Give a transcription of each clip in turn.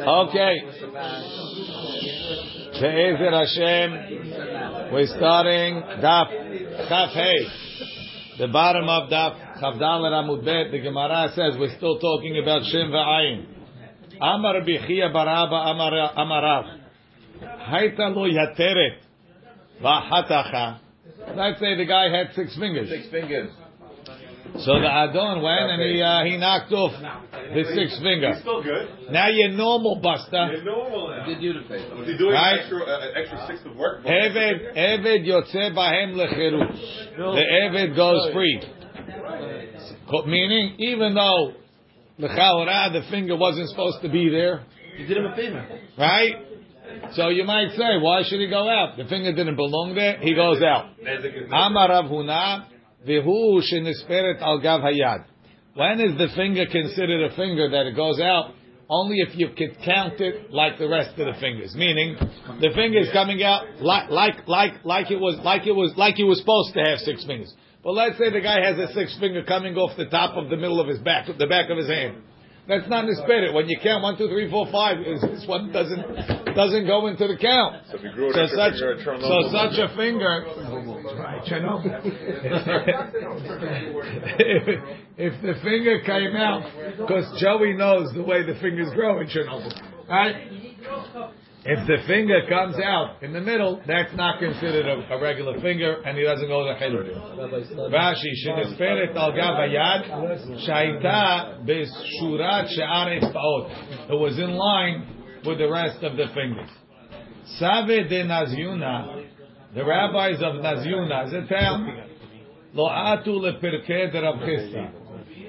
Okay. Be'ezer Hashem, we're starting Daf Chaf Hey, the bottom of Daf Chavdal Amud Bet. The Gemara says we're still talking about Shen Va'ayin. Amar Bichia Baraba Amar Amarav. Haita lo yateret va'hatacha. Let's say the guy had six fingers. Six fingers. So the Adon went and he uh, he knocked off the six finger. He's still good. Now you're normal, Buster. You're normal now. Did you to pay? Was he doing Right. an extra, uh, an extra six of work? Eved Eved yotze bahem lecherut. The Eved goes free. Meaning, even though the Chaura, the finger wasn't supposed to be there, You did him a favor. right? So you might say, why should he go out? The finger didn't belong there. He goes out. Amar Rav Huna, v'hu shenisperet al gav hayad. When is the finger considered a finger that it goes out? Only if you could count it like the rest of the fingers. Meaning, the finger is coming out like like like like it was like it was like he was supposed to have six fingers. But let's say the guy has a six finger coming off the top of the middle of his back, the back of his hand. That's not nisperet. When you count one, two, three, four, five, this one doesn't doesn't go into the count. So if you grew So such, finger, so such a finger. If, if the finger came out, because Joey knows the way the fingers grow in Chernobyl, right? If the finger comes out in the middle, that's not considered a, a regular finger, and he doesn't go to chilul. Rashi, shenisperet al gav hayad, shaita beshurat she'ar. It was in line with the rest of the fingers. Save de Nazyuna, the rabbis of Nazyuna, is a town. Lo atu lepirkei de.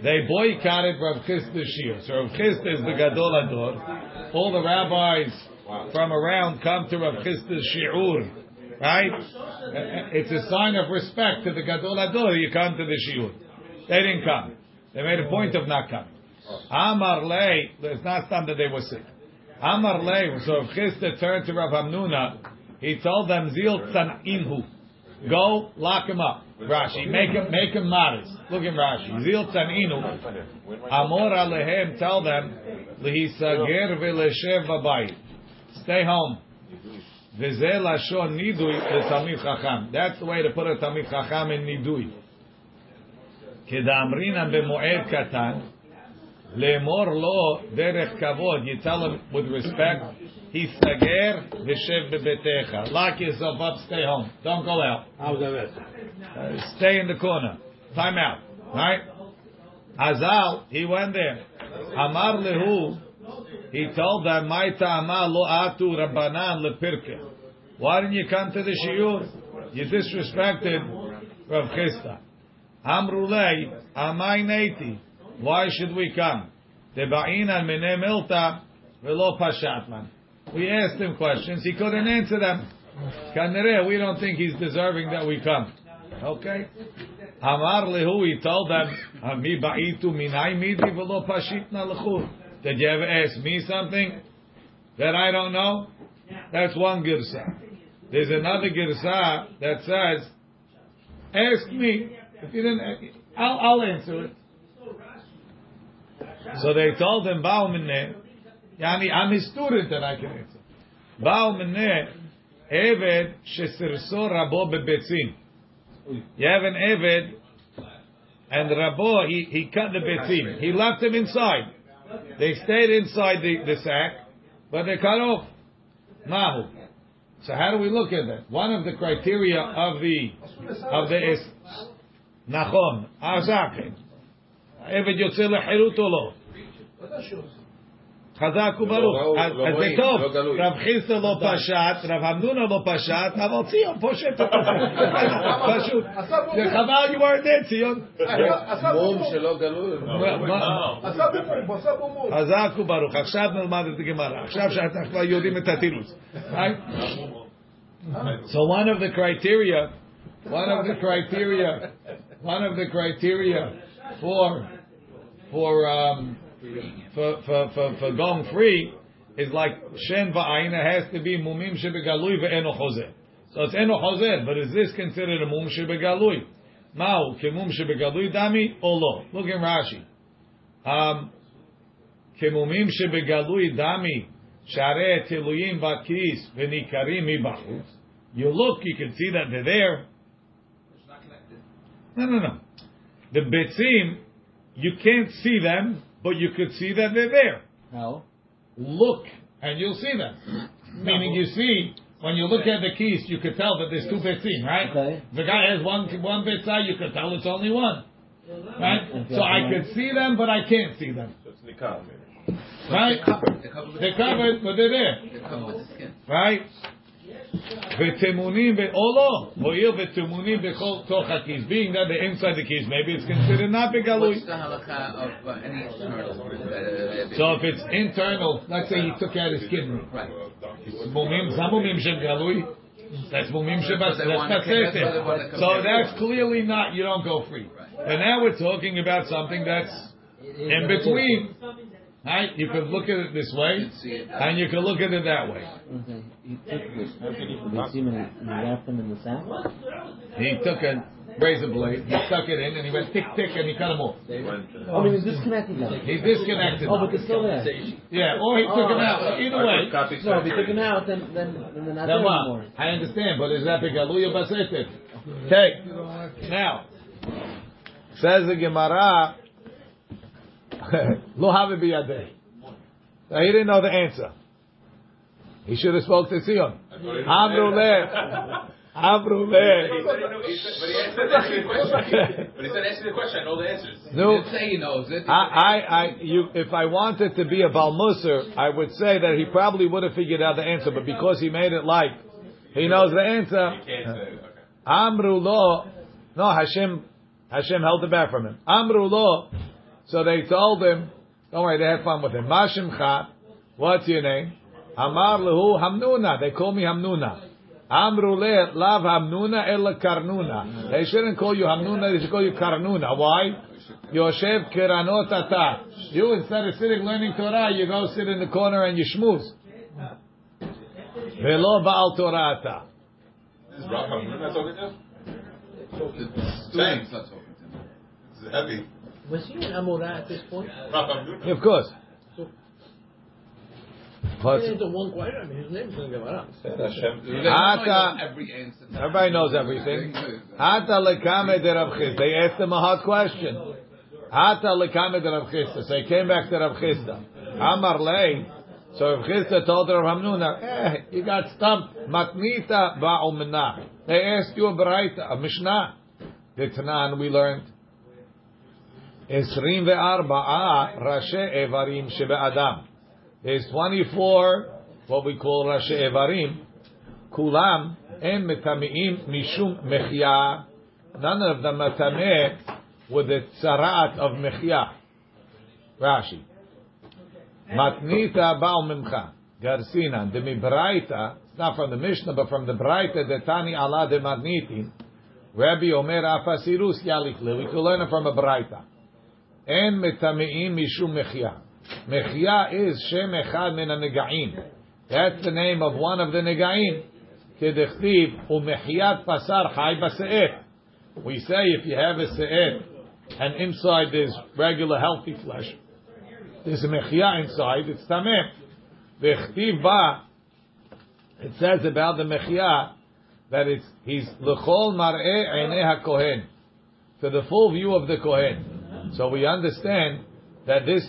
They boycotted Rav Chisda's shiur. So Rav Chisda is the Gadol Ador. All the rabbis Uh, from around come to Rav Chisda's shiur. Right? It's a sign of respect to the Gadol Ador. You come to the shiur. They didn't come. They made a point of not coming. Amar lei, it's not time that they were sick. Amar lei, so if Chisda turned to Rav Hamnuna, he told them, Zil tzan'inhu. Go, lock him up. Rashi, make him, make him modest. Look at Rashi. Zil tzan'inu. Amor alehem, tell them, Lihisager v'leshev v'bayit. Stay home. That's the way to put a Talmid Chacham in Nidui. Kedamrina במועד katan lemor lo derech kavod. you tell him with respect, הסתגר v'shev בביתך. Lock yourself up, stay home. Don't go out. Uh, stay in the corner. Time out. Right? Azal, he went there. Amar lehu he told them, my ta'ama lo atu rabbanan lepirke. Why didn't you come to the shiur? You disrespected Rav Chisda. Amrulei, amai neti. Why should we come? Teba'in al mene milta velo pashatman. We asked him questions. He couldn't answer them. Kanere, we don't think he's deserving that we come. Okay? Amar lehu, he told them, Ami ba'itu minai midi velo pashitna lechu. Did you ever ask me something that I don't know? That's one girsa. There's another girsa that says, ask me. If you didn't, I'll, I'll answer it. So they told him, Baal minne, Yani, I'm his student and I can answer. Baal minne, Eved shesirso rabo bebetzim. You have an Eved, and Rabo, he, he cut the betzim. He left them inside. They stayed inside the, the sack, but they cut off. Mahu. So how do we look at that? One of the criteria of the of the is nachon azakin. Evet yotze lecherut חזק וברוך. אז אז זה טוב. לא גלוי. רב חיסר לא פשט, רב המנונה לא פשט, אבל ציון פושט אותו. פשוט. זה חבל you weren't there, ציון. מום שלא גלוי. מה- חזק וברוך. עכשיו נלמד את הגמרא. עכשיו שאנחנו כבר יודעים את התירוץ. Right? So one of the criteria, one of the criteria, one of the criteria for for um, for, for, for, for going free is like shen va'ayin. It has to be mumim shebegalui ve'eno chozer. So it's eno chozer, but is this considered a mum shebegalui? Mao kemum shebegalui dami or lo? Look in Rashi. Um, kemumim shebegalui dami share tiluyim vaKis v'nikarim mibachutz. You look, you can see that they're there. It's not connected. No, no, no. The betzim, you can't see them but you could see that they're there. How? Look, and you'll see them. Meaning you see, when you look at the keys, you could tell that there's two bitzim, right? Okay. The guy has one one bitzah, you could tell it's only one. Right? Okay. So I could see them, but I can't see them. So it's nikah, maybe. Right? They're covered. They're covered with They're the skin. covered, but they're there. They're covered with the skin. right? ותמונים, ו- או לא, הואיל ותמונים בכל תוך הכיס, being that they're inside the keys, maybe it's considered not בגלוי. What's the halakha of uh, any external? Uh, So if it's internal, let's say he took out his kidney, right. מומים, זה מומים של גלוי, that's מומים That's what they want to- that's what they want to שבסתר. So compare. that's clearly not, you don't go free. And now we're talking about something that's in between. Right? You could look at it this way, and you could look at it that way. Okay. He took this. They him and he wrapped them in the sack. He took a razor blade, he stuck it in, and he went tick tick, and he cut them off. Oh, oh I mean, he's disconnected them. He disconnected Oh, but them. they're still there. Yeah, or he took them out. Either way. Copy No, if he took them out, then then, then they're not Then there what? anymore. I understand, but is that begaluya basetet? Okay. Now, says the Gemara, lo have biyadeh. Now he didn't know the answer. He should have spoke to Sion. Amru le, amru le. But he said, answer the question. But he said, answer the question. I know the answers. No, Didn't say he knows it. I, I, I, you, if I wanted to be a Balmusar, I would say that he probably would have figured out the answer, but because he made it like he knows the answer, You can't say it. Okay. Amru lo, no, Hashem, Hashem held it back from him. Amru lo, so they told him, don't worry, they had fun with him. Mashimcha, what's your name? Amar lehu Hamnuna, they call me Hamnuna. Amru le, lav Hamnuna ella Karnuna. They shouldn't call you Hamnuna, they should call you Karnuna. Why? Yoshev Kiranot Ata. You, instead of sitting learning Torah, you go sit in the corner and you schmooze. Velo Baal Torah Ata. This is Rav Hamud not talking to him? The students not talking to him. This is heavy. Was he an Amorah at this point? Rav Hamud. Of course. So- What's- He into one quiet. I mean, his name's going to get. Hashem. They don't know Ata- every answer. Everybody knows everything. Ata lekame de Rav Chisda. They asked him a hard question. Ata lekame de Rav Chisda. So he came back to Rav Chisda. Amar lei. So Rav Chisda told Rav Hamnuna, eh, you got stumped. Matnita ba'umna. They asked you a baraita, a mishnah. The Tanan we learned. Esrim ve'arba'a rashe evarim shebe'adam. There's 24, what we call rashe evarim. כולם הם מטמאים משום מחיה. None of them are tameh with the tzaraat of מחיה. Rashi. מתנית באו ממך. גרסינן. דמברייתא, it's not from the Mishnah, but from the Braita, דתני עלה דמתניתין. Rabbi אומר אף הסירוס יליך לי. We can learn it from a Braita. אין מטמאים משום מחיה. מחיה is שם אחד מן הנגעים. That's the name of one of the negaim. כדכתיב, ומחיית בשר חי בשאת. We say if you have a se'et, and inside there's regular healthy flesh, there's a mechia inside, it's tameh. V'chtiv ba, it says about the mechia, that it's, he's l'chol mar'eh einei kohen to the full view of the kohen. So we understand that this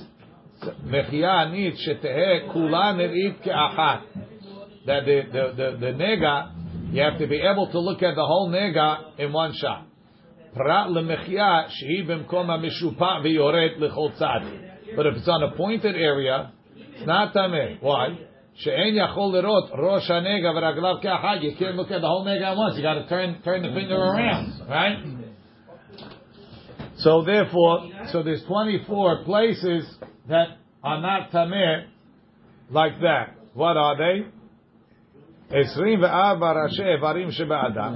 mechia needs sheteheh kula nir'it ke'achat that the, the, the, the nega, you have to be able to look at the whole nega in one shot. Prat lemechia shehi b'mkom ha-mishupa v'yored l'chol tzad. But if it's on a pointed area, it's not tameh. Why? She'en yachol lerot rosh ha-nega v'raglav ke'achad. You can't look at the whole nega at once. You got to turn turn the finger around, right? So therefore, so there's 24 places that are not tameh like that. What are they? 24 ראשי איברים שבאדם,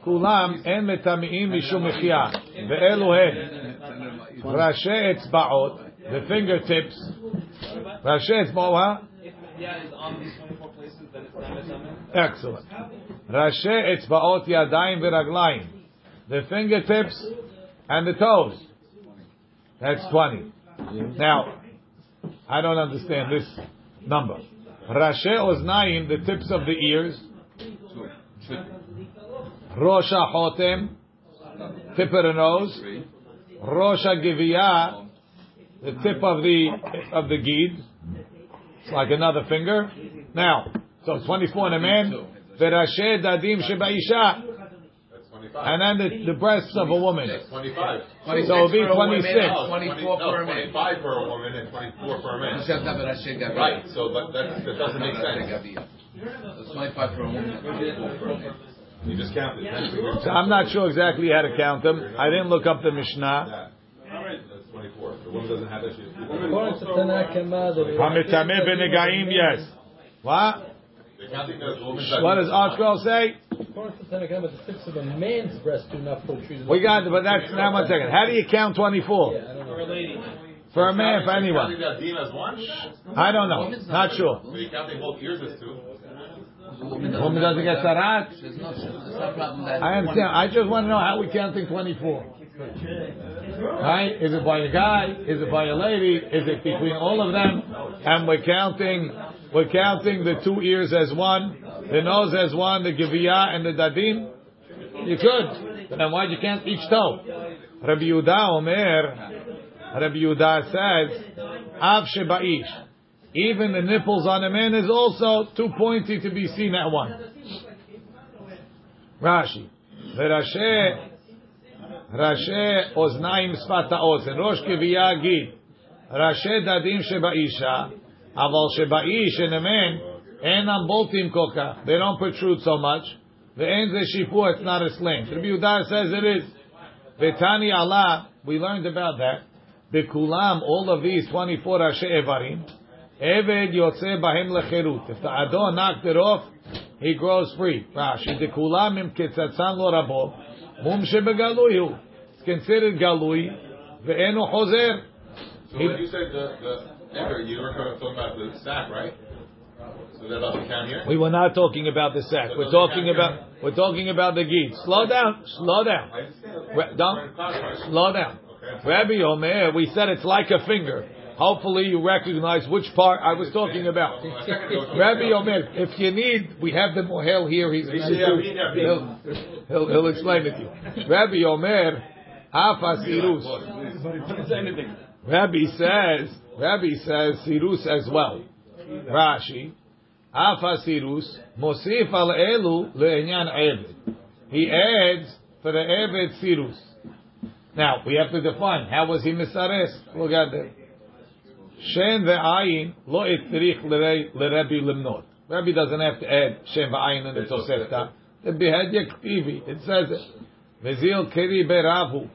כולם אין מטמאים משום מחיה, ואלו הם ראשי אצבעות, the fingertips, ראשי אצבעות, excellent, ראשי אצבעות ידיים ורגליים, the fingertips and the toes, that's 20. Now, I don't understand this number. Rashe Oznaim, the tips of the ears. Two. Triple. Rosh HaChotem, tip of the nose. Three. Rosh HaGiviyah, the tip of the of the gid. It's like another finger. Now, so 24 in a man. Verashe Dadim Shebaisha. That's 25. And then the, the breasts of a woman. 25. So it'll be for 26. 24 for a man. 25 for a woman and 24 for a man. You just have a Rashi Gabi. Right, so but that, that doesn't make sense. It's 25 for a woman, 24 for a man. You just counted. Ten. So I'm not sure exactly how to count them. I didn't look up the Mishnah. That. That's 24. The woman doesn't have that. According to Tanakh Kama, Hamitame benegaim, yes. What? They're counting the woman's What does Archwell say? According to Tanakh Kama, the tips of a man's breast do not protrude. We got, but that's now one second. How do you count 24? Yeah, I don't. For a man, for Counting anyone. that Dean as one? I don't know. Not sure. So you're counting both ears as two. The woman doesn't, get sarat. There's no, there's no problem that. I understand. I just want to know how we counting 24. Right? Is it by a guy? Is it by a lady? Is it between all of them? And we're counting, we're counting the two ears as one, the nose as one, the giviyah and the dadim. You could. Then why you can't each toe? Rabbi Yehuda Omer, Rabbi Yehuda says, Av shebaish. Even the nipples on a man is also too pointy to be seen at one. Rashi. Rashe, Rashe oznaim sfata ozen. Rosh gid. Rashe dadim shebaisha. Aval shebaish and a man, and enam boltim koka. They don't protrude so much. The ends of shifu, it's not a sling. Rabbi Yehuda says it is. Vetani Allah, we learned about that. Bekulam, all of these 24 Rashi Evarim, Eved Yotze Bahem Lecherut. If the Adon knocked it off, he grows free. Rashi, Bekulam Im kitzatzan Lo Rabo, Mum Shebegaluyu. It's considered Galui, Ve'enu Hozer. So when you said the, the ember, you were talking about the sack, right? So that about the count here? We were not talking about the sack. We're talking about we're talking about the geet. Slow down, slow down, I understand. Ra- don't We're in class, right? slow down. Okay. Rabbi Omer, we said it's like a finger. Hopefully you recognize which part I was talking about. Well, a second ago, Rabbi Omer, if you need, we have the Mohel here. He's Yeah, yeah, we need that. he'll, he'll, he'll explain it to you. Rabbi Omer, Afa Sirus. Rabbi says, Rabbi says Sirus as well. Rashi, Afa Sirus, Mosif al Elu le'enyan Eved. He adds for the Eved Sirus. Now, we have to define, how was he Misares? Look at that. Shen ve'ayin lo itrich l'Rebbe limnot. Rabbi doesn't have to add Shen ve'ayin in the Tosefta. The behead yaktivi. It says it. Vezil keri beravu.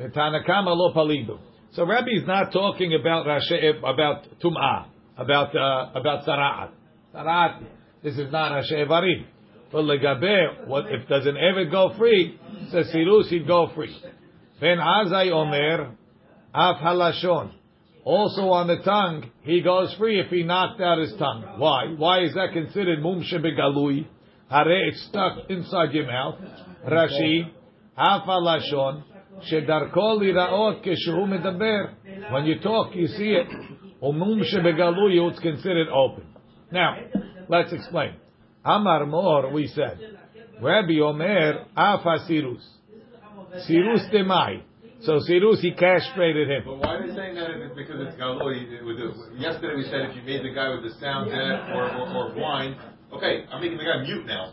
V'tanakama lo palidu. So Rabbi is not talking about about Tum'ah, about, uh, about Sara'at. Sara'at, this is not Rashi Evarim. But legabe, what, if does an Eved go free, says Sirus, he'd go free. Ben Azai Omer, Af Halashon. Also on the tongue, he goes free if he knocked out his tongue. Why? Why is that considered mum shebegalui? Hare it's stuck inside your mouth. Rashi, Af Halashon, shedarko liraot keshehu medaber. When you talk, you see it. Umum shebegalui, it's considered open. Now, let's explain. Amar Mor, we said. Rabbi Omer, Af Sirus. Sirus demai. So Sirus, he castrated him. But why are they saying that? It's because it's galoi. It was a- Yesterday we said if you made the guy with the sound deaf or, or, or blind, okay, I'm making the guy mute now.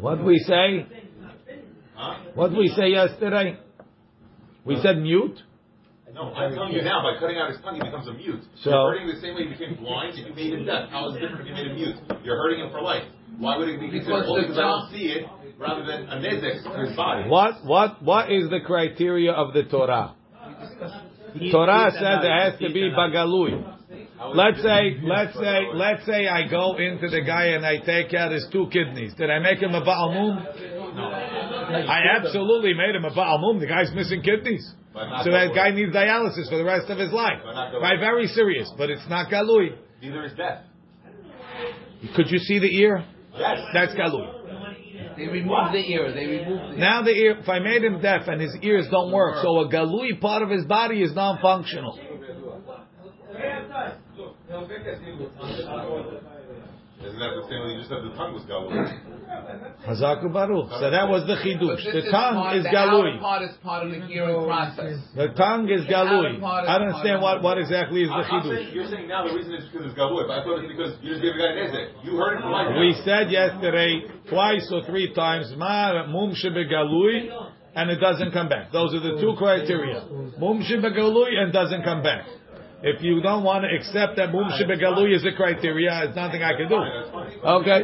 What we say? Huh? What did we say yesterday? We said mute. No, I'm telling you now, by cutting out his tongue, he becomes a mute. So- You're hurting the same way he became blind if you made him deaf. How is it different if you made him mute? You're hurting him for life. Why would it be considered Because only because I don't see it rather than a nezek to his body? What what what is the criteria of the Torah? Torah says it has to be bagalui. Let's say let's say let's say I go into the guy and I take out his two kidneys. Did I make him a Baal Mum? I absolutely made him a Baal Mum. The guy's missing kidneys. So that guy needs dialysis for the rest of his life. But not galui. Right, very serious, but it's not galui. Neither is deaf. Could you see the ear? Yes. That's galui. They removed the ear. They removed the Now the ear, if I made him deaf and his ears don't work, so a galui part of his body is non-functional. Isn't that the same way you just said the tongue was galui? Hazaku Baruch. So that was the But chidush. The tongue part, is the galui. part is part of the hearing process. The tongue is galui. I don't understand what, what exactly is the I'm, I'm saying, chidush. you're saying now the reason is because it's galui, but I thought it's because you just gave a guy an ezek. You heard it from my We said yesterday twice or three times ma mum galui, and it doesn't come back. Those are the two criteria. Mum galui and doesn't come back. If you don't want to accept that mum galui is a criteria, it's nothing I can do. Okay.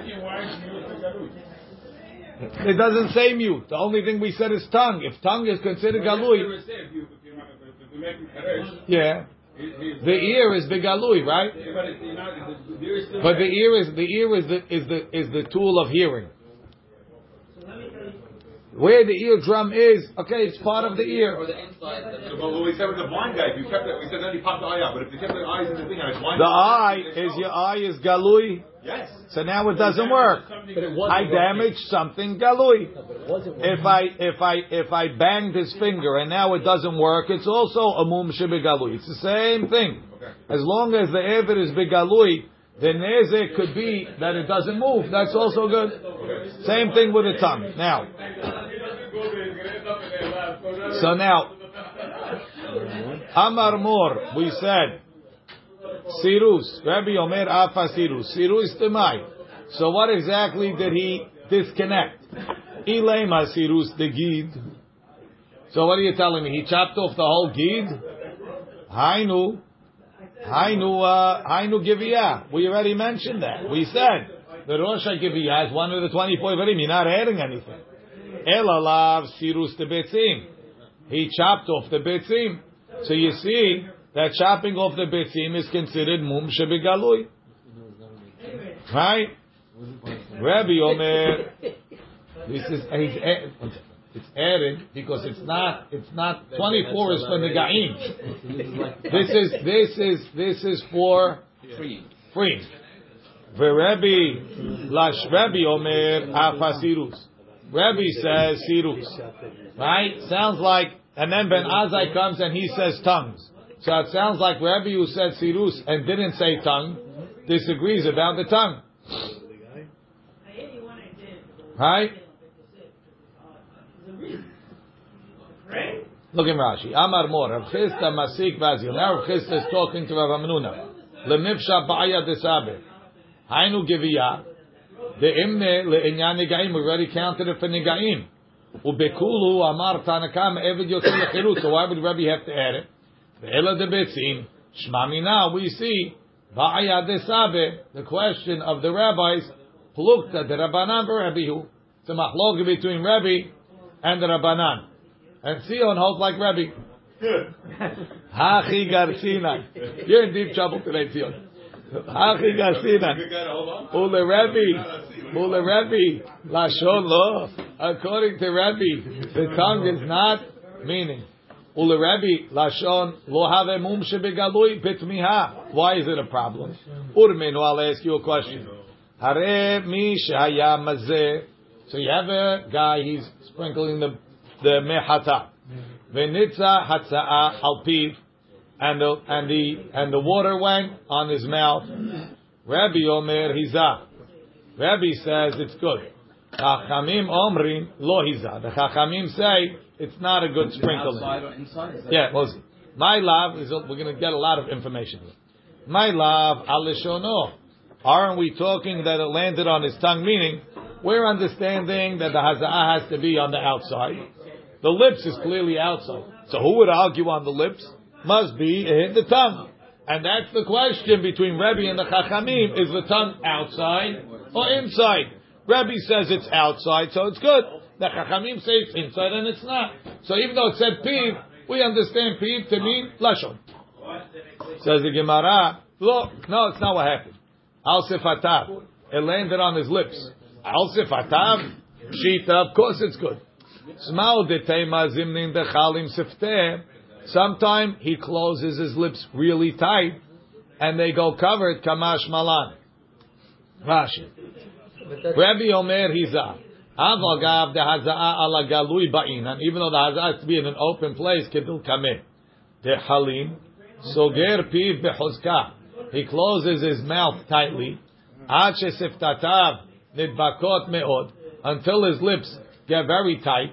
It doesn't say mute. The only thing we said is tongue. If tongue is considered galui, yeah. The ear is the begalui, right? But the ear is the ear is the is the is the tool of hearing. Where the eardrum is, okay, it's part of the ear. Or the inside. So, but what we said with the blind guy, if you kept it, we said then he popped the eye out. But if you kept the eyes in the thing, and it's blind. The eye is your eye is galui, Yes. so now it doesn't work. It I damaged something galui. No, but it wasn't If I if I if I banged his finger and now it doesn't work, it's also a mum galui. It's the same thing. As long as the evid is begalui, the nezek could be that it doesn't move. That's also good. Same thing with the tongue. Now, so now, Amar Mor, we said, Sirus, Rabbi Omer Afa Sirus, Sirus Temai. So what exactly did he disconnect? Ilema Sirus the Gid. So what are you telling me? He chopped off the whole Gid? Hainu, Hainu, Giviyah. We already mentioned that. We said the Rosh Giviyah is one of the 24 Verim. You're not adding anything. Elalav Sirus the Betzim. He chopped off the Betzim. So you see that chopping off the Betzim is considered Mum Shebegalui. Right? Rabbi Omer, this is, add- it's added because it's not, it's not, 24 is for the Ga'im. This is, this is, this is for Free. free. Rabbi, Lash Rabbi Omer Afasirus. Rabbi says sirus. Right? Sounds like, and then Ben Azai comes and he says tongues. So it sounds like Rabbi who said sirus and didn't say tongue disagrees about the tongue. Right? Look in Rashi. Amar Mor. Rav Chisda Masik Vazil. Now Rav Chisda is talking to Rav Amnuna. Lemifsha Ba'aya Desabe. Hainu Giviyah. The Imne Le'inyan Negaim. We already counted it for Negaim. Ubekulu Amar Tanakam Eved Yotzei Lechirut. So why would Rabbi have to add it? Ve'ela de Betzim. Shmamina. We see Ba'aya Desabe. The question of the rabbis. Plukta de Rabbanan Rabbihu. It's a mahloga between Rabbi and the Rabbanan. And Sion holds like Rabbi. Hachi Garsina. You're in deep trouble today, Sion. Hachi Garsina. Good guy to hold on. Ule Rabbi. Ule Rabbi. Lashon lo. According to Rabbi, the tongue is not meaning. Ule Rabbi. Lashon lo have mum shebegalui pitmiha. Why is it a problem? Urmenu, I'll ask you a question. Hare mi shaya mazeh. So you have a guy, he's sprinkling the the mehata. Mm-hmm. Venitza hatza'a al piv, and the and the and the water went on his mouth. Rabbi Omer hiza. Rabbi says it's good. Chachamim omrim lo hizah. The Chachamim say it's not a good sprinkling. Outside or inside? Yeah, see. my love is we're going to get a lot of information here. My love alishono. Aren't we talking that it landed on his tongue? Meaning, we're understanding that the hazaa has to be on the outside. The lips is clearly outside. So who would argue on the lips? Must be in the tongue. And that's the question between Rebbe and the Chachamim. Is the tongue outside or inside? Rebbe says it's outside, so it's good. The Chachamim say it's inside and it's not. So even though it said piv, we understand piv to mean lashon. Says the Gemara, look, no, it's not what happened. Al sifatav. It landed on his lips. Al sifatam shita, Of course, it's good. Smal detema zimnin dechalim sifteh. Sometimes he closes his lips really tight, and they go covered. Kamash malan. Rashi. Rabbi Omer Hiza. Aval gav ala galui ba'in. Even though the hasa has to be in an open place, kidul kameh. The. Soger piv. He closes his mouth tightly. Ache siftatav nidbakot meod, until his lips get very tight.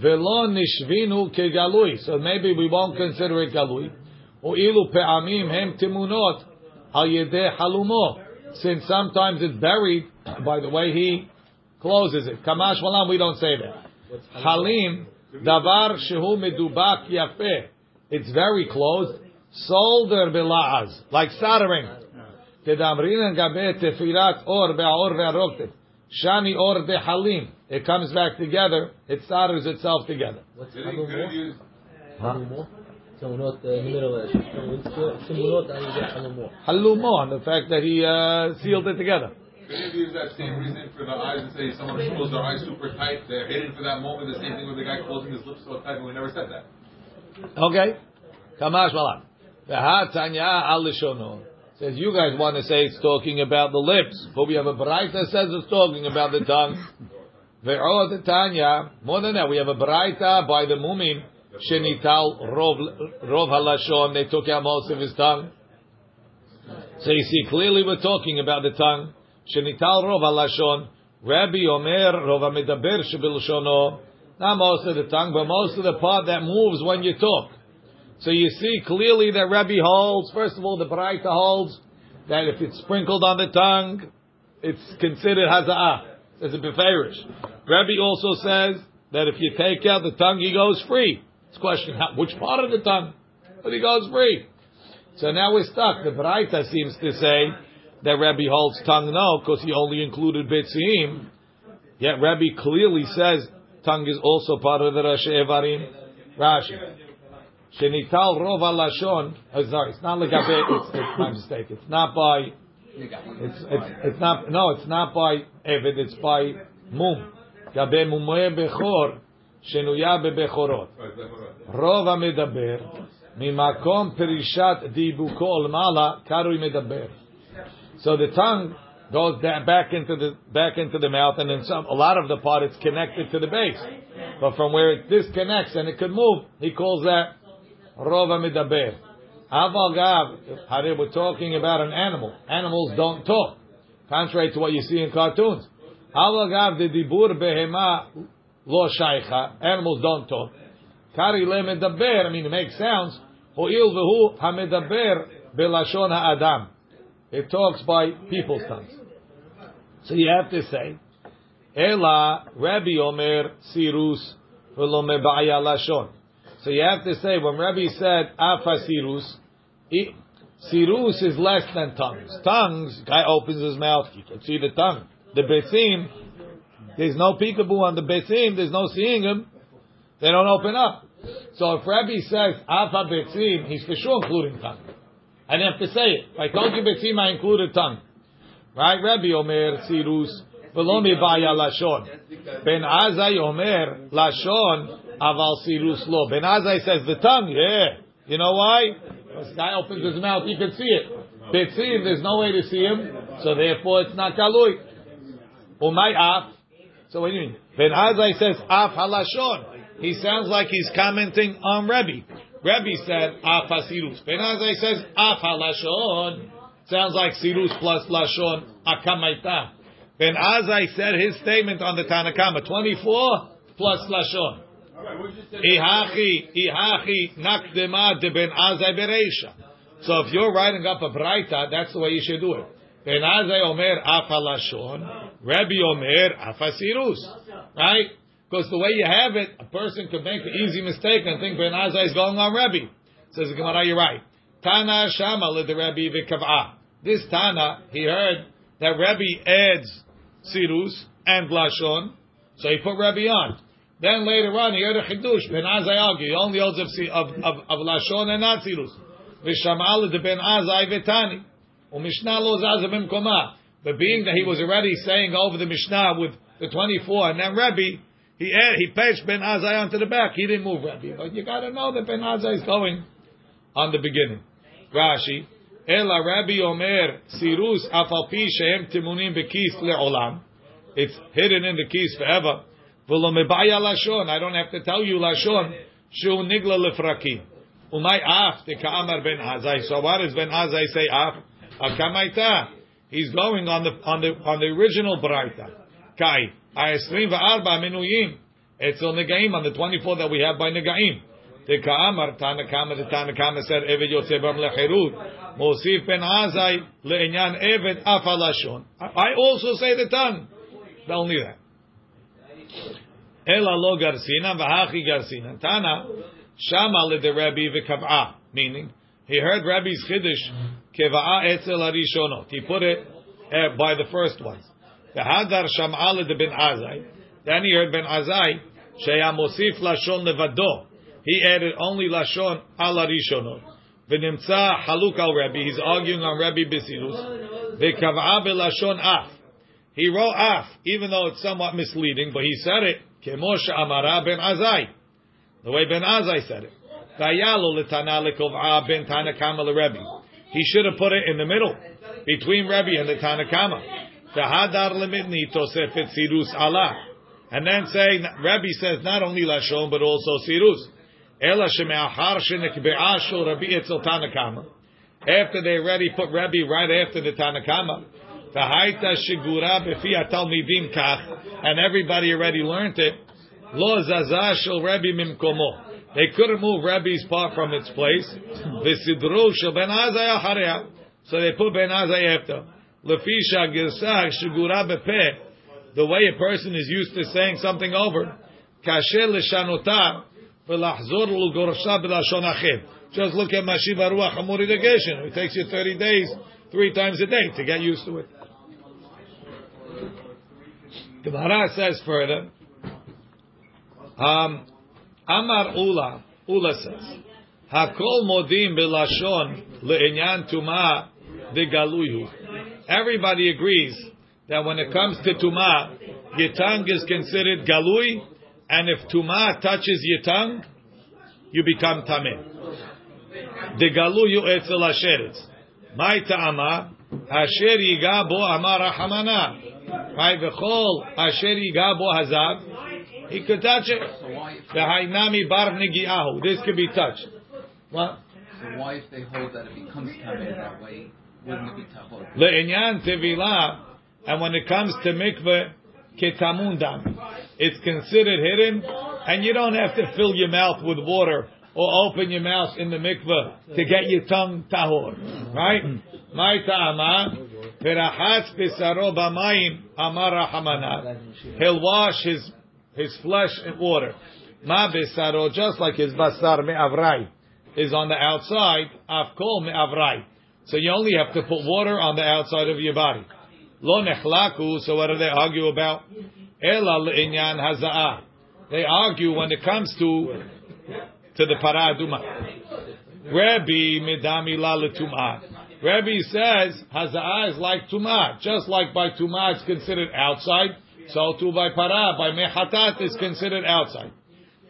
Velo nishvinu kegalui. So maybe we won't consider it galui. U'ilu pe'amim hem timunot al halumo. Since sometimes it's buried by the way he closes it. Kamash malam, we don't say that. Halim, davar shehu medubak yafeh. It's very closed. Solder bila'az. Like soldering. Tedamrin gabe tefilat or be'aor ve'aroktet. Shani or be'halim. It comes back together. It solders itself together. What's Hamumor? Hamumor? Tsunot in the middle of Tsunot The fact that he uh, sealed it together. Could it use that same reason for the eyes and say someone pulls their eyes super tight, they're hidden for that moment, the same thing with the guy closing his lips so tight, and we never said that. Okay. Kamash malam. V'ha tanya al lishonon. Says you guys want to say it's talking about the lips, but we have a baraita says it's talking about the tongue. Tanya. More than that, we have a baraita by the mumim shenital rov rov halashon. They took out most of his tongue. So you see, clearly we're talking about the tongue. Shenital rov halashon. Rabbi Omer rov hamedaber shebeloshono. Not most of the tongue, but most of the part that moves when you talk. So you see clearly that Rabbi holds, first of all, the Baraita holds that if it's sprinkled on the tongue, it's considered haza'ah. Says a beferish. Rabbi also says that if you take out the tongue, he goes free. It's a question, how, which part of the tongue? But he goes free. So now we're stuck. The Baraita seems to say that Rabbi holds tongue no, because he only included Bitzim. Yet Rabbi clearly says tongue is also part of the Rashi Evarim. Rashi. Shenital rova lashon. Oh, sorry, it's not legabe. It's, it's my mistake. It's not by. It's, it's it's not no. It's not by Evid. It's by mum. Gabe mumoe bechor shenuya bebechorot. Rova medaber mimakom perishat dibuko olmala karui medaber. So the tongue goes back into the back into the mouth, and in some a lot of the part it's connected to the base, but from where it disconnects and it could move, he calls that rov medaber. Aval gav, we're talking about an animal. Animals don't talk, contrary to what you see in cartoons. Aval gav the dibur behema lo shaycha. Animals don't talk. Kari le medaber. I mean, it makes sounds. Ho'il v'hu hamedaber belashon ha'adam. It talks by people's tongues. So you have to say, Ela Rabbi Omer Sirus v'lo mebaya lashon. So you have to say when Rabbi said Afa Sirus, Sirus is less than tongues. Tongues, guy opens his mouth, you can see the tongue. The besim, there's no peekaboo on the besim, there's no seeing him. They don't open up. So if Rabbi says Afa besim, he's for sure including tongue. I didn't have to say it. If I told you besim, I included tongue. Right? Rabbi Omer Sirus v'lo mibaya lashon. Ben Azai Omer lashon aval Sirus lo. Ben Azai says the tongue. Yeah. You know why? This guy opens his mouth, you can see it. Betzim, there's no way to see him, so therefore it's not galui. Umay af. So what do you mean? Ben Azai says af halashon. He sounds like he's commenting on Rebbe. Rebbe said af hasirus. Ben Azai says af halashon. Sounds like sirus plus lashon akamaita. Ben Azai said his statement on the Tanakama, 24 plus lashon. Ihachi, ihachi de ben bereisha. So if you're writing up a braita, that's the way you should do it. Ben Azai omer af halashon. Rebbe omer af hasirus. Right? Because the way you have it, a person could make an easy mistake and think Ben Azai is going on Rebbe. Says the Gemara, you're right. Tana Shama the Rebbe v'kav'a. This Tana, he heard that Rebbe adds Sirus and Lashon, so he put Rebbe on. Then later on, he heard a Chidush, Ben Azai argue, he only holds of, of, of, of Lashon and not Sirus. V'sham'a lid Ben Azai v'tani. U'mishnah lo zaza b'mkoma. But being that he was already saying over the Mishnah with the 24, and then Rebbe, he add, he patched Ben Azai onto the back. He didn't move Rebbe. But you gotta know that Ben Azai is going on the beginning. Rashi, Ela Rabbi Omer Sirus Afalpi Shehem Timunim Bekis Le'olam. It's hidden in the keys forever. Lashon. I don't have to tell you lashon. Shu nigla lefrakim. Umay af ka'amar ben Azai. So what does ben Azai say af? Akamaita. He's going on the on the on the original Braita. Kai. Ayesrim va'arba minuyim. On the 24 that we have by negaim. The Ka'amar the said, Eved Lechirut. Mosif ben Azai le'enyan Eved Afalashon. I also say the tongue. Only that. Ela lo garsina v'hachi garsina. Tana shama le de Rabbi v'kav'a. Meaning, he heard Rabbi's chiddush keva'a etzel harishonot. He put it uh, by the first ones. V'hadar sham'a le de ben Azai. Then he heard ben Azai sheya mosif lashon levado. He added only lashon al harishonot. V'nimtza haluk al Rabbi. He's arguing on Rabbi Bisirus. V'kav'a belashon af. He wrote af, even though it's somewhat misleading, but he said it. Kemosha Amara ben Azai. The way Ben Azai said it. Dayalo l'kov'a ben Tanakama l'Rebbe. He should have put it in the middle, between Rebbe and the Tanakama. Sirus Allah. And then say, Rebbe says not only Lashon, but also sirus. Ela sheme'achar shenekbe'a shul Rabbi Tanakama. After they already put Rebbe right after the Tanakama. V'haita shigura b'fi atalmidim kach, and everybody already learned it. Lo zazah shel Rebbe mimkomo. They couldn't move Rebbe's part from its place. V'sidru shel Ben Azai acharei. So they put Ben Azai after. Lefisha girsach shigura b'peh. The way a person is used to saying something over. Kasher l'shanota v'lachzor l'gorsha b'lashon acher. Just look at Mashiva Ruach Hamuridagation. It takes you 30 days, three times a day to get used to it. Gemara says further, um, Amar Ula, Ula says, Hakol modim belashon le'inyan tuma degaluyu. Everybody agrees that when it comes to tuma, tongue is considered galui, and if tuma touches your tongue, you become tameh. Degaluyu etzel asheretz. My ta'ama, asher yiga bo amar. Right, v'chol asher yiga bo hazav. He could touch it. The hainami bar negiahu. This could be touched. What? So why, if they hold that it becomes tameh that way, wouldn't it be tahor? Le'inyan tevilah, and when it comes to mikveh, ketamundam, it's considered hidden, and you don't have to fill your mouth with water or open your mouth in the mikveh to get your tongue tahor, right? My ta'ama, perachatz besaro b'mayim amar rahamana. He'll wash his his flesh in water. Ma besaro, just like his basar me'avrai is on the outside, afkol me'avrai. So you only have to put water on the outside of your body. Lo nechlaku, so what do they argue about? Ela le'inyan haza'ah. They argue when it comes to to the paraduma. Rabbi medami la letumah. Rabbi says haza'ah is like tumah, just like by tumah it's considered outside. So too by para, by mehatat is considered outside.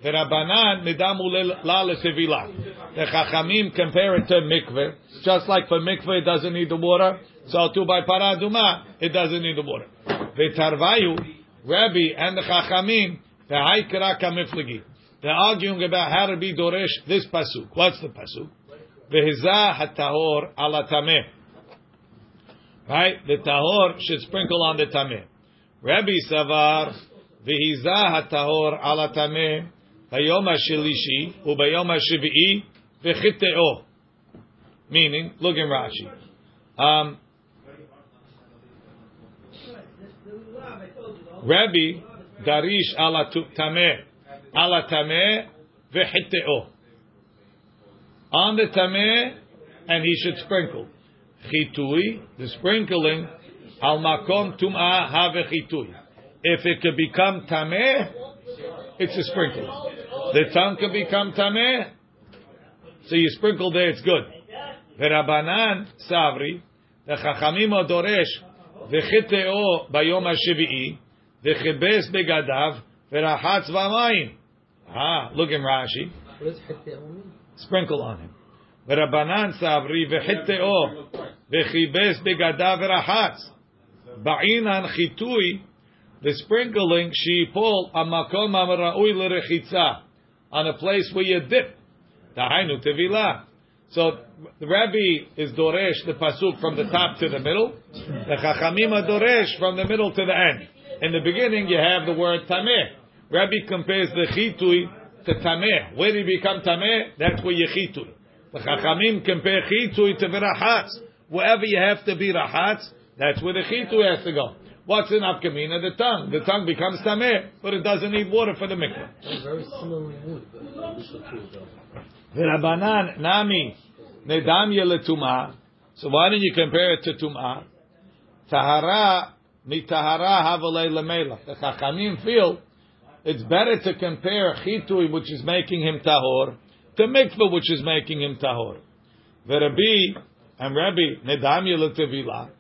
The Rabbanan medamu la letevila. The Chachamim compare it to mikveh, just like for mikveh it doesn't need the water. So too by para duma it doesn't need the water. The Tarvayu, Rabbi and the Chachamim, the Haikra. They're arguing about how to be doresh this pasuk. What's the pasuk? Vehizah hatahor ala tameh. Right? The tahor should sprinkle on the tameh. Rabbi Savar, vehizah hatahor ala tameh, bayom hashilishi, ubayom hashivi'i, vechiteo. Meaning, look in Rashi. Um, Rabbi darish ala tameh, ala tameh vechiteo. On the tameh, and he should sprinkle. Chitui, the sprinkling, al makom tum'ah have chitui. If it could become tameh, it's a sprinkle. The tongue could become tameh, so you sprinkle there, it's good. V'rabanan savri, the chachamim odoresh, v'chiteo bayom ha'shevi'i, v'chibes begadav, v'rachatz v'amayim. Ah, look in Rashi. What does hitteo mean? Sprinkle on him. V'rabanan savri, v'chiteo, v'chibes begadav v'rachatz. Ba'inan chitui, the sprinkling, sheipol, amakom amra'ui l'rechitza, on a place where you dip. Dahainu tevilah. So the Rabbi is Doresh the pasuk from the top to the middle. The Chachamim Doresh from the middle to the end. In the beginning, you have the word Tameh. Rabbi compares the Chitui to Tameh. Where do you become Tameh? That's where you Chitui. The Chachamim compare Chitui to Rahatz. Wherever you have to be Rahatz, that's where the Chitui has to go. What's in Afkamina? The tongue. The tongue becomes Tameh, but it doesn't need water for the mikvah. Very similar wood, but this is true. V'Rabanan nami nedamya letuma. So why don't you compare it to tumah? Tahara mitahara havalei lemelach. The Chachamim feel it's better to compare chitui, which is making him tahor, to mikvah, which is making him tahor. V'Rabbi and Rabbi nedamya letevilah.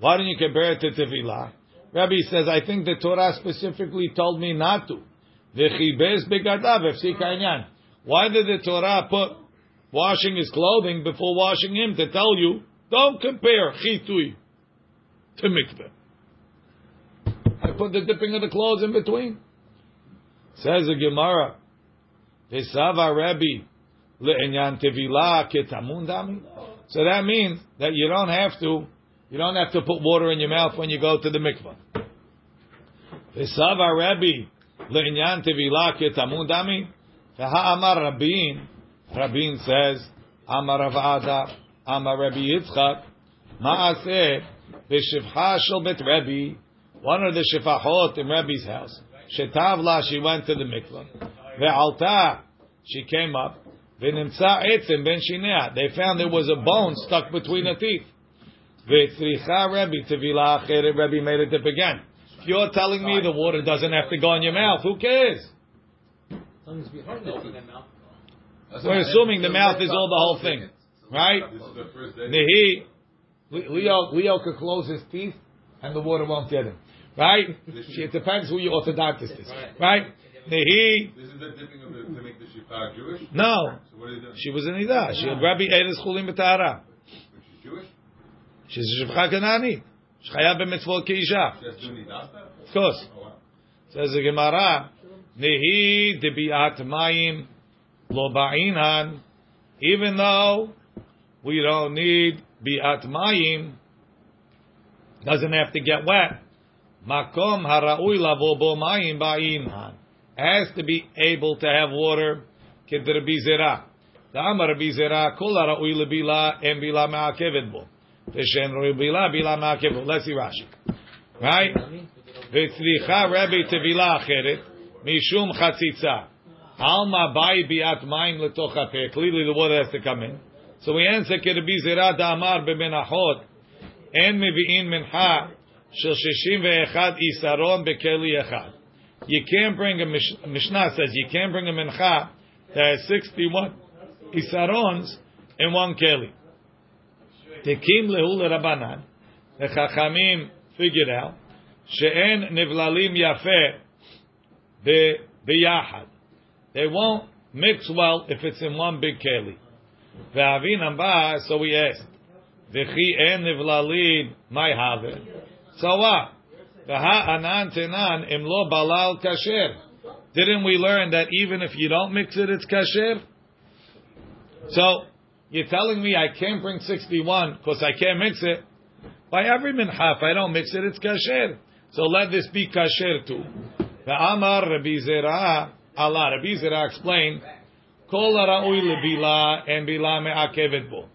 Why don't you compare it to tevilah? Rabbi says, I think the Torah specifically told me not to. V'chibes begadav efsik. Why did the Torah put washing his clothing before washing him to tell you don't compare chitui to mikveh? I put the dipping of the clothes in between. Says the Gemara, Vesava Rabbi le'enyan tevilah ketamun dami. So that means that you don't have to, you don't have to put water in your mouth when you go to the mikveh. Vesava Rabbi le'enyan tevilah ketamun dami. Amar Rabin, Rabin says, Amar Ravada, Amar Rabbi Yitzchak, Maaseh, B'shivcha shel bet Rabbi, one of the shifachot in Rabbi's house. Shetavla, she went to the mikvah. Ve'alta, she came up. Ve'nimtza etzem ben shinea. They found there was a bone stuck between her teeth. Ve'tzricha Rabbi tevila achere. Rabbi made a dip again. If you're telling me the water doesn't have to go in your mouth, who cares? We're assuming the mouth is all the whole thing, right? Nehi, Leo, Leo could close his teeth and the water won't get him, right? It depends who your orthodontist is, right? Nehi, This is the dipping of the, to make the shifa Jewish? no, So what is it? she was an Ida. Ah. She Rabbi Eres Chulim B'Tahara. She's Jewish? She's a Shivcha Kanani. B'mitzvot. She has to do nidasta? Of course. Oh. Says the Gemara, Nehi debiat mayim lo ba'inan. Even though we don't need biat mayim, doesn't have to get wet. Makom hara'ui lavo bo mayim ba'inan. Has to be able to have water. Kid Rabbi Zera. The Amar Rabbi Zera, kol hara'ui lebila en bila me'akevet bo. Veshen roi bila bila me'akevet bo. Let's see Rashi. Right? וצריכה רבי טבילה אחרת, משום חציצה. עלמא באי ביאת מים לתוך הפה. Clearly the water has to come in. So we answer כרבי זירא דאמר במנחות, אין מביאים you can't bring a Mishnah says you can't bring a Mincha that has 61 Isarons in one Keli. Tekim Lehu Rabanan. The Chachamim figured out She'en Nivlalim Yafeh be Biyahad. They won't mix well if it's in one big Keli. Ve'avin Amba, so we asked. V'chi en Nivlalim my Haver. Sawa. V'ha'anan tenan imlo balal kasher. Didn't we learn that even if you don't mix it, it's kasher? So, you're telling me I can't bring 61 because I can't mix it. By every minhaf, I don't mix it, it's kasher. So let this be kasher too. The Amar Rabbi Zerah, Allah, Rabbi Zerah explained, Kol ha'ra'ui lebila and bila me'akevet bo.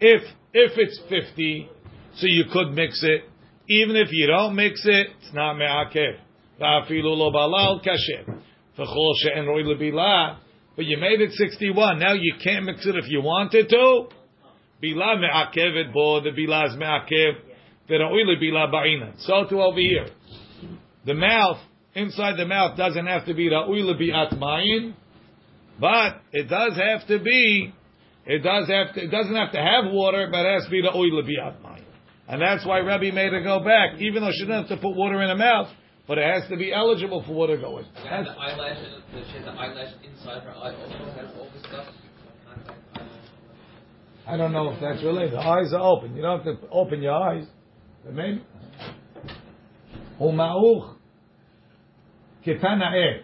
If, if it's 50, so you could mix it, even if you don't mix it, it's not me'akev. Va'afilu lo balal kasher. V'chol she'en roi lebila. But you made it 61. Now you can't mix it if you wanted to. Bila me'akevet bo. The bila is me'akev. V'ra'ui lebila ba'inan. So too over here. The mouth, inside the mouth doesn't have to be ra'ui lebi'at mayin, but it does have to be, it does have to, it doesn't have to have water, but it has to be ra'ui lebi'at mayin. And that's why Rabbi made her go back, even though she doesn't have to put water in her mouth, but it has to be eligible for water going. And That's- the eyelash, she has the eyelash inside her eye also has all this stuff. I don't know if that's related. The eyes are open. You don't have to open your eyes. Maybe. Humauch ketanaeh.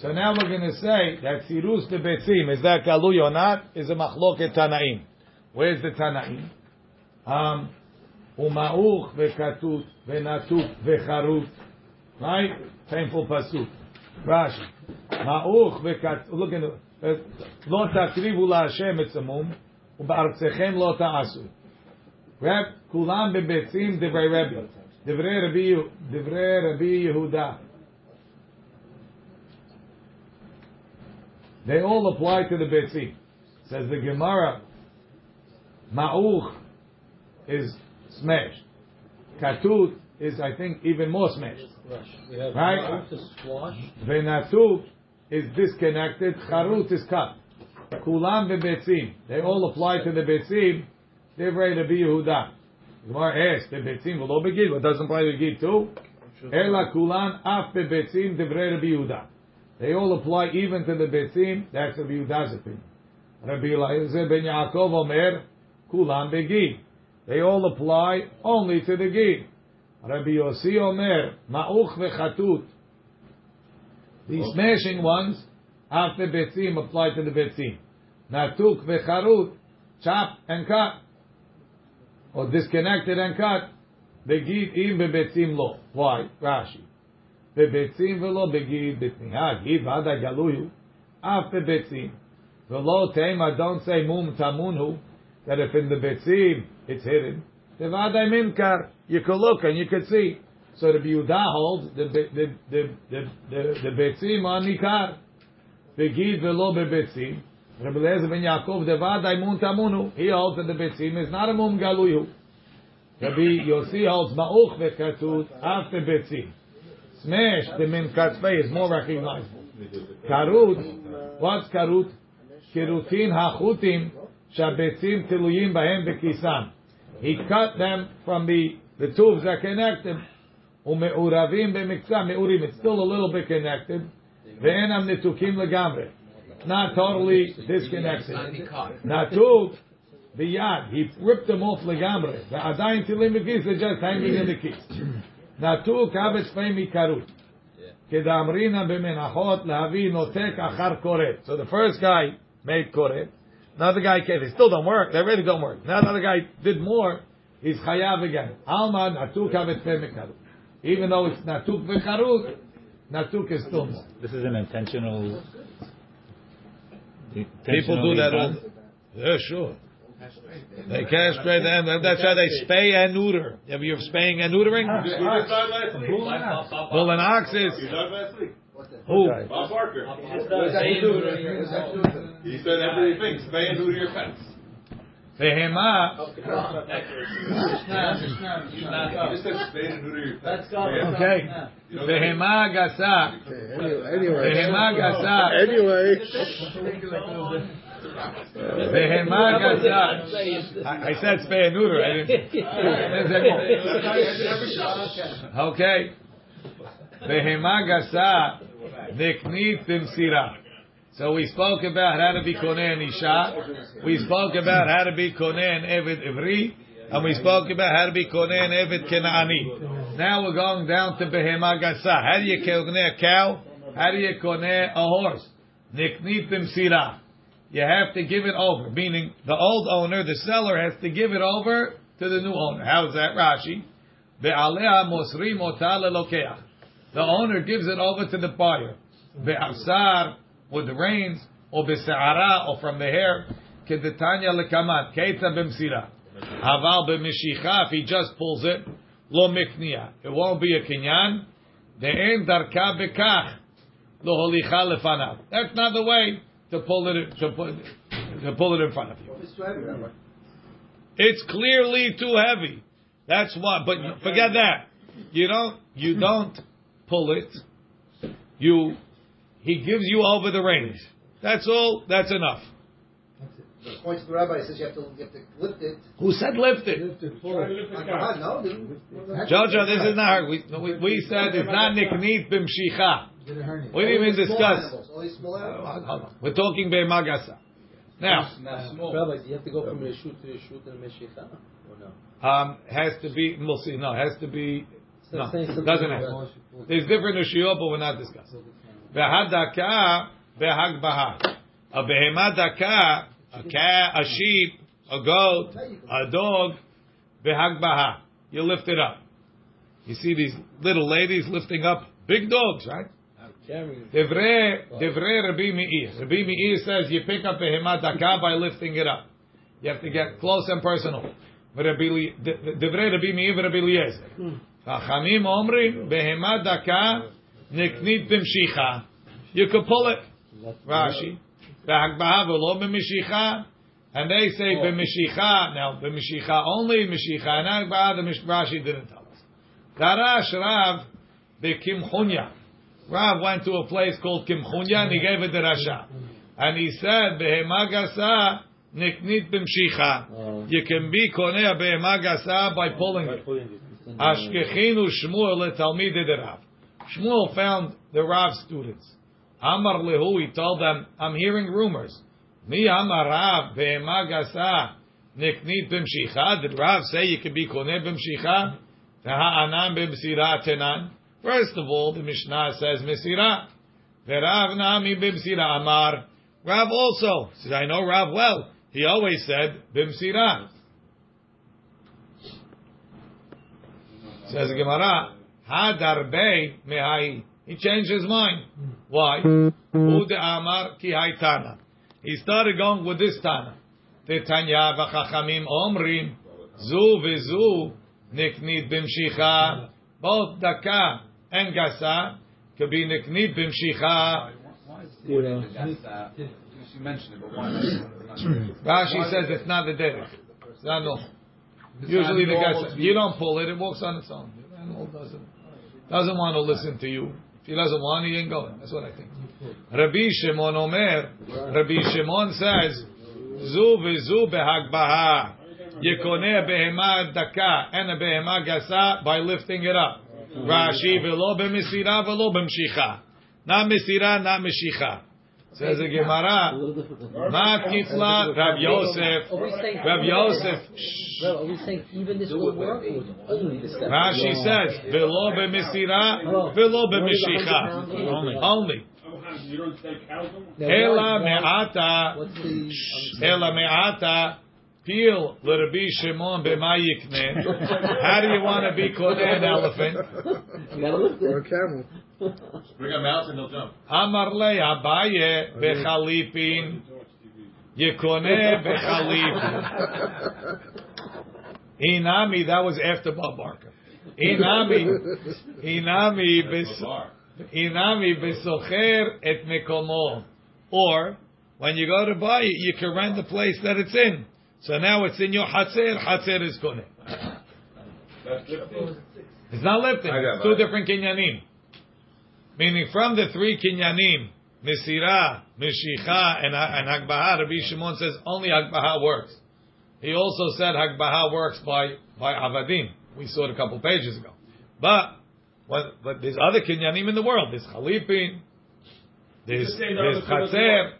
So now we're going to say that sirus de betzim is that galui or not is a machloket tanaim. Where's the Tanaim? Um, Umauch vekatut venatuk vecharut. Right? Painful pasuk. Rashi. Ma'uch vekat. Look at it. Lo takrivu la'Hashem etzamum. ובארצכם לא תעשו. רב, כולם בביצים דברי רבי. דברי רבי, דברי רבי יהודה. They all apply to the ביצים. Says the Gemara, Ma'uch is smashed. Katut is, I think, even more smashed. Rush. We have Right. ma'ut is squash. Venatuk is disconnected. Charut is cut. Kulam bebetzim. They all apply to the betzim. Divrei Rabbi Yehuda. Gemara asks, the betzim will begid. What doesn't apply to gid too? Ela kulan af bebetzim divrei Rabbi Yehuda. They all apply even to the betzim. That's Rabbi Yehuda's opinion. Rabbi Eliezer ben Yaakov Omer kulan begid. They all apply only to the gid. Rabbi Yossi Omer ma'uch vechatut. The oh. smashing ones, after betzim, apply to the betzim. Natuk vecharut, chop and cut, or disconnected and cut. The Begid im bebetzim lo. Why? Rashi. Bebetzim velo begid betniha. Gid vada galuyu. After betzim. Velo tema, don't say mum tamunhu, that if in the betzim it's hidden. Devada minkar. You can look and you can see. So the Yehuda holds the the the the the, the, the betzim on nikar. Begid velo bebetzim. Rabbi Eliezer ben Yaakov devadai mun tamunu. He holds that the betzim is not a mum galuyu. Rabbi Yossi holds ma'uch vekatut after betzim. Smash the min katzvei is more recognizable. Karut, what's karut? Kirutin hachutim shabetzim tiluyim bahem bekisan He cut them from the the tubes that connect them. Ume'uravim b'miksa me'urim. It's still a little bit connected. Ve'enam netukim legamre. Not totally disconnected. Natuk biyad. He ripped them off legamre. Ve'adayin tilim b'kis. They're just hanging in the keys. Natuk havetz fei mikarut. כדאמרינא במנחות להביא נותק אחר כורת. So the first guy made koret. Another guy came. They still don't work. They really don't work. Now another guy did more. He's chayav again. Alma natuk havet fe. Even though it's natuk vekarut, natuk is still more. This is an intentional. People do that all. Yeah, sure. They castrate them. That's how they spay and neuter. Have you ever spaying and neutering? Who did that last week? Bull and ox You is done last week? who? Bob Barker. Say He said everything. Spay and neuter your pets. Behema. He just said spay and neuter your pets. Okay. You know, Behema gasa. Anyway. Behema gasa. Anyway. Behema gasa. I, I said spay and neuter. I didn't. Okay. Behema gasa. Niknit bimsira. So we spoke about how to be konen isha. We spoke about how to be konen evid ivri. And we spoke about how to be konen evid kenaani. Now we're going down to behema gasa. How do you konen a cow? How do you konen a horse? Niknit bimsira. You have to give it over, meaning the old owner, the seller, has to give it over to the new owner. How is that, Rashi? Be'alea mosri mota lelokeach. The owner gives it over to the buyer. Be'asar, with the reins, or be'se'ara, or from the hair. Kedetanya lekamat, keita b'msira. Haval b'mishicha, if he just pulls it, lo mikniya. It won't be a kinyan. De'en darka bekach, lo holicha lefanav. That's not the way to pull it, to put, to pull it in front of you. It's clearly too heavy. That's why. But forget that. You don't. You don't pull it. You. He gives you over the range. That's all. That's enough. The points the rabbi says you have to you have to lift it. Who said lift it? Ah, no, dude. Jojo, this is not hard. We, we, we said it's not niknit b'mshicha. We didn't even Only small discuss. animals, Only small animals. We're talking be'magasa. Now, Rabbi, do you have to go from Reshut to Reshut and Meshicha? Or no? um, has to be. We'll see. No, has to be. No, doesn't have. There's different rishiyot, but we're not discussing. V'hadaka behagbaha. A behema daka, a cat, a sheep, a goat, a dog, behagbaha. You lift it up. You see these little ladies lifting up big dogs, right? Devrei Devrei Rabbi Meir. Rabbi Meir says you pick up a hemataka by lifting it up. You have to get close and personal. De- Devrei Rabbi Meir Rabbi Eliezer. Chachamim omrim behemat daka niknit b'mshicha. You could pull it. Rashi. V'lo b'mishicha. And they say oh. b'mishicha. Now b'mishicha only mishicha. And the Rashi didn't tell us. Darash Rav b'kimchunya. Rav went to a place called Kimchunya and he gave it to Rasha. And he said, Behema gasa niknit b'mshicha. Oh. You can be konea behema gasa by pulling it. Ashkechinu Shmuel letalmidei de Rav. Shmuel found the Rav students. Amar lehu, he told them, I'm hearing rumors. Mi amar Rav behema gasa niknit b'mshicha. Did Rav say you can be koneh b'mshicha? V'ha'anan b'msira tenan. First of all, the Mishnah says Mesira. V'Rav nami b'msira amar. Rav also says, I know Rav well. He always said b'msira. Says Gemara, Hadarbe mehai. He changed his mind. Why? Ude amar ki tana. He started going with this Tana. The Tanya v'chachamim omrim, zu v'zu niknit b'mshicha. Both daka and gasa could be niknit b'mshicha. Why is it gasa? Mentioned it, but why? Rashi says it's not the derech. It's not normal. Usually the guy says, you don't pull it, it walks on its own. The animal doesn't doesn't want to listen to you. If he doesn't want, he ain't going. That's what I think. Rabbi Shimon Omer, Rabbi Shimon says, Zu v'zu behagbaha. Yekoneh behema daka and a behema gasa by lifting it up. Rashi v'lo b'misira v'lo b'mshicha. Not misira, not mishicha. Says the A Gemara, little. Ma kifla Rav Yosef, Are Rav Yosef, shh. Well, are we saying even this will work, or only this step? Rashi says, "Velo b'misira, velo b'mishicha." Only, only. Now, Ela why- me'ata, What's the? ela me'ata, peel l'Rabbi Shimon b'mayikne. How do you want to be called an elephant? You gotta Or a it. camel. Bring a mouse and they'll jump. Amar le Abaye bechalipin, yekone bechalipin. Inami, that was after Bob Barker. Inami, inami bes. Bar. Inami besocher et mekomo. Or, when you go to buy it, you can rent the place that it's in. So now it's in your hatzer, hatzer is koneh. It's not lifting. I got It's two different kinyanim. Meaning from the three kinyanim, Misira, Mishicha, and, and Hagbaha, Rabbi Shimon says only Hagbaha works. He also said Hagbaha works by, by Avadim. We saw it a couple pages ago. But, what, but there's other kinyanim in the world. There's Chalipin, there's, there's Chatzer.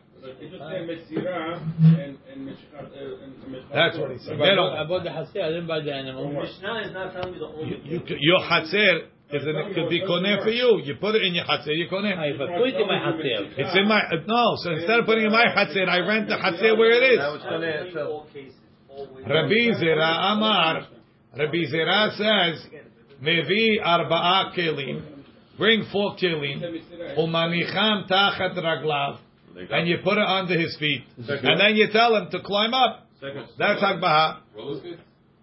That's what he said. They don't, I bought the hasir, I didn't buy the animal. Mishnah is not telling me the only. you, you, your Hatzer is an, could be koneh for you. You put it in your Hatzer, you koneh. If I put it in my hasir. It's in my no. So instead of putting it in my chatzir, I rent the chatzir where it Now is. it's gonna Only itself. all cases. Always. Rabbi Zera Amar. Rabbi Zera says, "Mevi arba'a kelim, bring four kelim, umanicham tachat raglav, and you put it under his feet, and then you tell him to climb up. Second. That's hagbaha. Roller skates?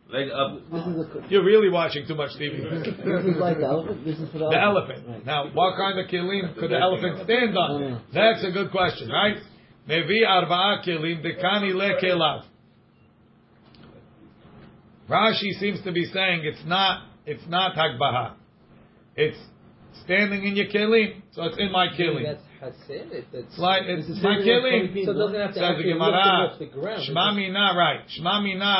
Leg up. This is a, You're really watching too much TV. this is like the elephant. This is for the, The elephant. elephant. Now, what kind of kelim could the elephant stand on? That's a good question, right? Mevi arba'a kelim dekani le kelav. Rashi seems to be saying it's not it's not hagbaha. It's standing in your kelim, so it's in my kelim. That's. It- It's It's like it's This my different kelim. so it doesn't have to Says the actually lift them Gemara, off the ground. Shma mina, right? Shma mina,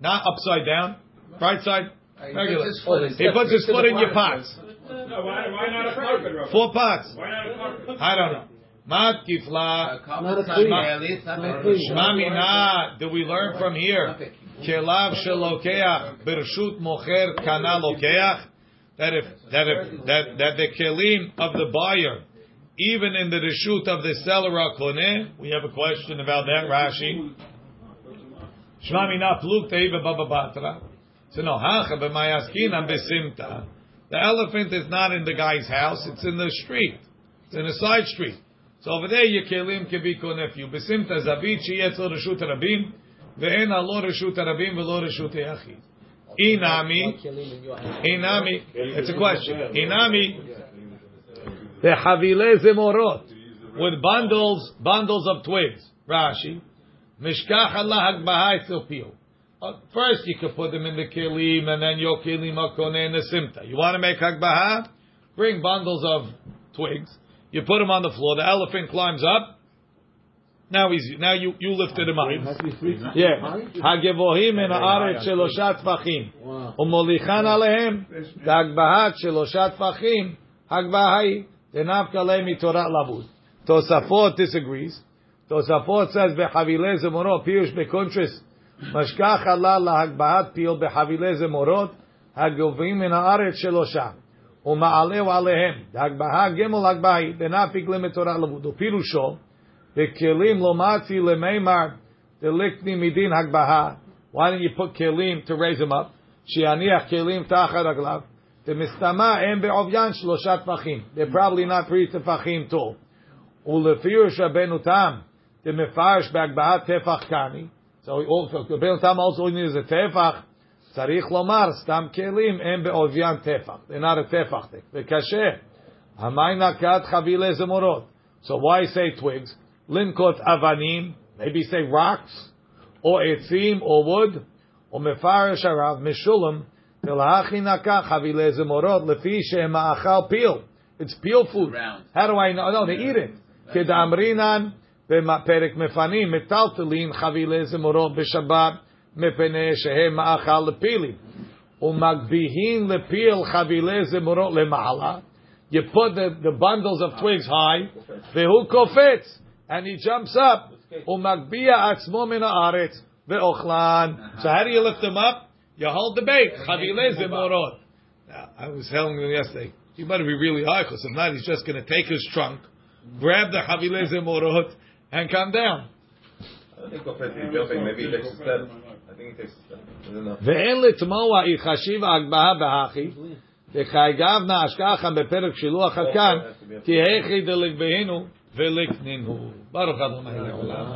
not upside down, right side, regular. He puts his foot in your pots. No, why, why not a carpet, Four pots. Why not a carpet? I don't know. Mat kifla. Not a Shma- tree. Shma- Not a tree. Shma mina. Do we learn from here? Kelav shelokeach bershut mocher kana lokeach. That if that if that that the kelim of the buyer, even in the reshut of the seller are. We have a question about that. Rashi. Shma mina plukta iba baba batra. So no, hacha b'mayaskinam besimta. The elephant is not in the guy's house; it's in the street. It's in a side street. So over there, your kelim can be konefyu. Besimta zavit sheyetzel reshut rabim, ve'en alo reshut rabim ve'lo reshut yachid. Inami, inami. It's a question. Inami. The havile zemorot with bundles, bundles of twigs. Rashi, mishkach Allah hagbahai peel. Uh, First, you could put them in the kelim, and then your kelim are koneh in the simta. You want to make hagbaha? Bring bundles of twigs. You put them on the floor. The elephant climbs up. Now he's now you you lifted him up. Yeah. Hagevohim in haaretz sheloshat tfachim. Umolichan alehem. Hagbaha sheloshat tfachim. Hagbaha denavka lehi mitorah lavud. Tosafot disagrees. Tosafot says behavile zemoro pirush bekontris. משכח עלה להגבהת פיל בחבילי זמורות הגובים מן הארץ שלושה ומעלהו עליהם הגבהה גמל הגבהי דנפיק למתורה לבוד ופירושו בכלים לא מצי למימר דליקני מדין הגבהה why don't you put כלים to raise them up שיניח כלים תחת רגליו The em be'ovyan shloshat fachim. They're probably not pretty of fachim tall. Ulefir shabenu tam. The mefarish be'agbahat tefach kani. So also, ben tam also needs a tefach. Tzarich lomar stam kelim em be'ovyan tefach. They're not a tefach thing. V'kasheh. Hamayna kat chavile zemorot. So why say twigs? Linkot avanim. Maybe say rocks. Or etzim or wood. Or mefarish harav Meshulam. V'lahachi nakat chavile zemorot lefi she'em ma'achal peel. It's peel food. Round. How do I know? No, they eat it. Kedamrinan. בפרק מפנים, מטלטלין חבילי זמורות בשבת, מפני שהם מאכל לפילים. ומגביהים לפיל חבילי זמורות למעלה. You put the, the bundles of twigs high, והוא קופץ, and he jumps up, ומגביה עצמו מן הארץ, ואוכלן. So how do you lift them up? You hold the bait, חבילי זמורות. Now, I was telling him yesterday, he better be really high, because if not, he's just going to take his trunk, grab the חבילי זמורות, and come down. I think Kopet jumping, maybe he takes a step. I think he takes a step. I don't know. ואין לתמוה אי חשיב הגבהה בהכי, וחייגב נעשככה בפרק שילוח הכאן, כי היכי דלגבהנו ולקנינו. ברוך אדוני לעולם.